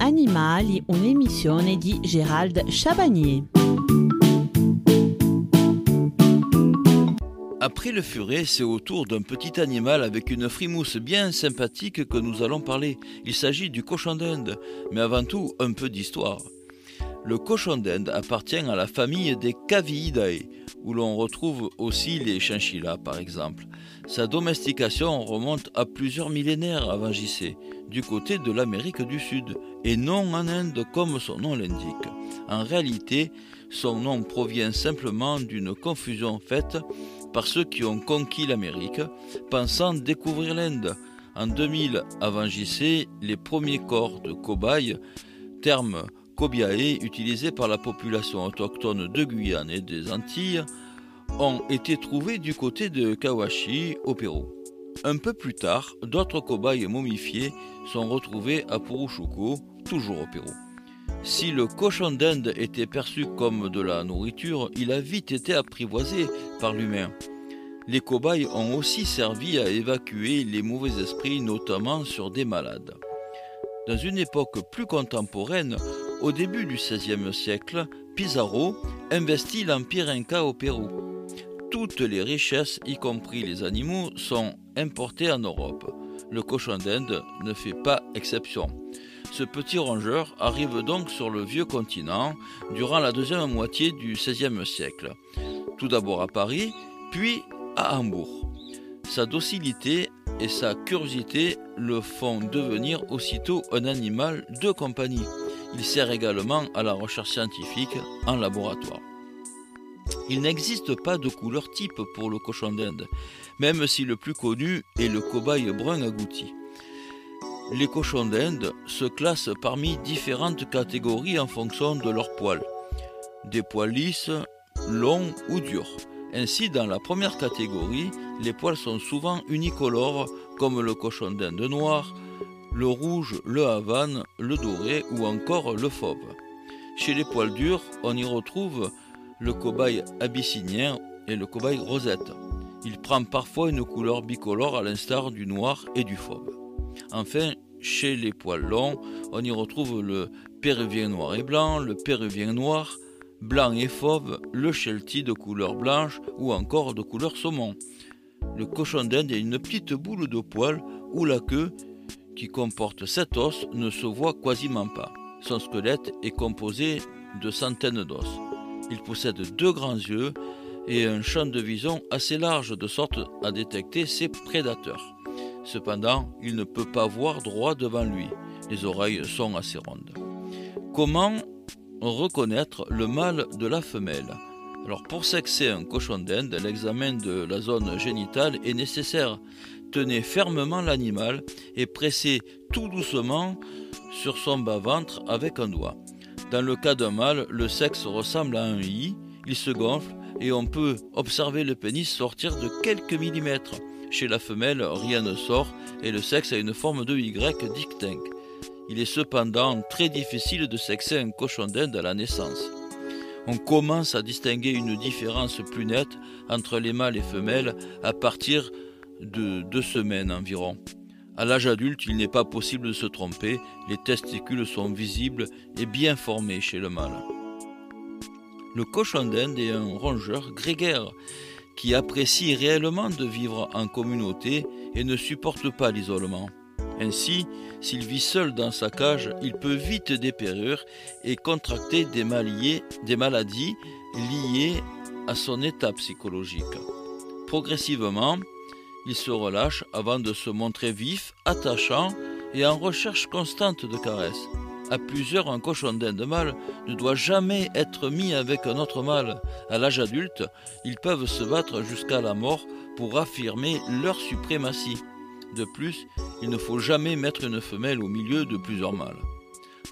Animali, un'emissione Gérald Chabagnier. Après le furet, c'est au tour d'un petit animal avec une frimousse bien sympathique que nous allons parler. Il s'agit du cochon d'Inde, mais avant tout un peu d'histoire. Le cochon d'Inde appartient à la famille des Caviidae, où l'on retrouve aussi les chinchillas par exemple. Sa domestication remonte à plusieurs millénaires avant JC, du côté de l'Amérique du Sud, et non en Inde comme son nom l'indique. En réalité, son nom provient simplement d'une confusion faite par ceux qui ont conquis l'Amérique, pensant découvrir l'Inde. En 2000 avant JC, les premiers corps de cobayes, terme cobiae utilisés par la population autochtone de Guyane et des Antilles, ont été trouvés du côté de Kawashi au Pérou. Un peu plus tard, d'autres cobayes momifiés sont retrouvés à Purushuku, toujours au Pérou. Si le cochon d'Inde était perçu comme de la nourriture, il a vite été apprivoisé par l'humain. Les cobayes ont aussi servi à évacuer les mauvais esprits, notamment sur des malades. Dans une époque plus contemporaine, au début du XVIe siècle, Pizarro investit l'Empire Inca au Pérou. Toutes les richesses, y compris les animaux, sont importées en Europe. Le cochon d'Inde ne fait pas exception. Ce petit rongeur arrive donc sur le vieux continent durant la deuxième moitié du XVIe siècle. Tout d'abord à Paris, puis à Hambourg. Sa docilité et sa curiosité le font devenir aussitôt un animal de compagnie. Il sert également à la recherche scientifique en laboratoire. Il n'existe pas de couleur type pour le cochon d'Inde, même si le plus connu est le cobaye brun agouti. Les cochons d'Inde se classent parmi différentes catégories en fonction de leurs poils. Des poils lisses, longs ou durs. Ainsi, dans la première catégorie, les poils sont souvent unicolores comme le cochon d'Inde noir, le rouge, le havane, le doré ou encore le fauve. Chez les poils durs, on y retrouve le cobaye abyssinien et le cobaye rosette. Il prend parfois une couleur bicolore à l'instar du noir et du fauve. Enfin, chez les poils longs, on y retrouve le péruvien noir et blanc, le péruvien noir, blanc et fauve, le sheltie de couleur blanche ou encore de couleur saumon. Le cochon d'Inde est une petite boule de poils où la queue, qui comporte sept os, ne se voit quasiment pas. Son squelette est composé de centaines d'os. Il possède deux grands yeux et un champ de vision assez large de sorte à détecter ses prédateurs. Cependant, il ne peut pas voir droit devant lui. Les oreilles sont assez rondes. Comment reconnaître le mâle de la femelle? Alors pour sexer un cochon d'Inde, l'examen de la zone génitale est nécessaire. Tenez fermement l'animal et pressez tout doucement sur son bas-ventre avec un doigt. Dans le cas d'un mâle, le sexe ressemble à un i, il se gonfle et on peut observer le pénis sortir de quelques millimètres. Chez la femelle, rien ne sort et le sexe a une forme de Y distincte. Il est cependant très difficile de sexer un cochon d'Inde à la naissance. On commence à distinguer une différence plus nette entre les mâles et femelles à partir de deux semaines environ. À l'âge adulte, il n'est pas possible de se tromper, les testicules sont visibles et bien formés chez le mâle. Le cochon d'Inde est un rongeur grégaire qui apprécie réellement de vivre en communauté et ne supporte pas l'isolement. Ainsi, s'il vit seul dans sa cage, il peut vite dépérir et contracter des, maladies liées à son état psychologique. Progressivement, il se relâche avant de se montrer vif, attachant et en recherche constante de caresses. À plusieurs, un cochon d'Inde mâle ne doit jamais être mis avec un autre mâle. À l'âge adulte, ils peuvent se battre jusqu'à la mort pour affirmer leur suprématie. De plus, il ne faut jamais mettre une femelle au milieu de plusieurs mâles.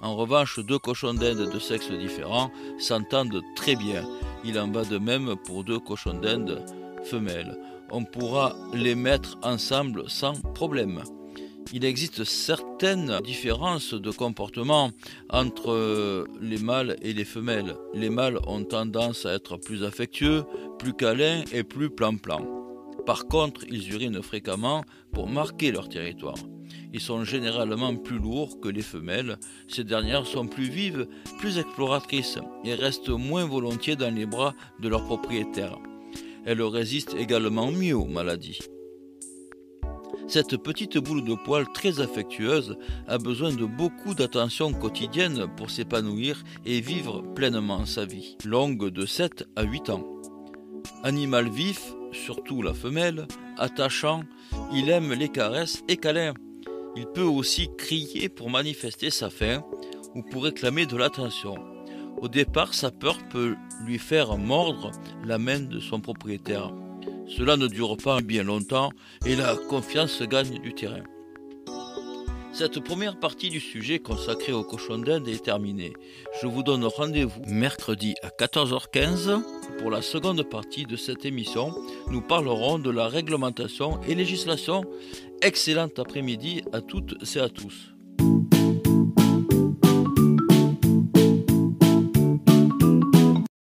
En revanche, deux cochons d'Inde de sexe différents s'entendent très bien. Il en va de même pour deux cochons d'Inde femelles. On pourra les mettre ensemble sans problème. Il existe certaines différences de comportement entre les mâles et les femelles. Les mâles ont tendance à être plus affectueux, plus câlins et plus plan-plan. Par contre, ils urinent fréquemment pour marquer leur territoire. Ils sont généralement plus lourds que les femelles. Ces dernières sont plus vives, plus exploratrices et restent moins volontiers dans les bras de leurs propriétaires. Elles résistent également mieux aux maladies. Cette petite boule de poils très affectueuse a besoin de beaucoup d'attention quotidienne pour s'épanouir et vivre pleinement sa vie, longue de 7 à 8 ans. Animal vif, surtout la femelle, attachant, il aime les caresses et câlins. Il peut aussi crier pour manifester sa faim ou pour réclamer de l'attention. Au départ, sa peur peut lui faire mordre la main de son propriétaire. Cela ne dure pas bien longtemps et la confiance gagne du terrain. Cette première partie du sujet consacrée au cochon d'Inde est terminée. Je vous donne rendez-vous mercredi à 14h15 pour la seconde partie de cette émission. Nous parlerons de la réglementation et législation. Excellent après-midi à toutes et à tous.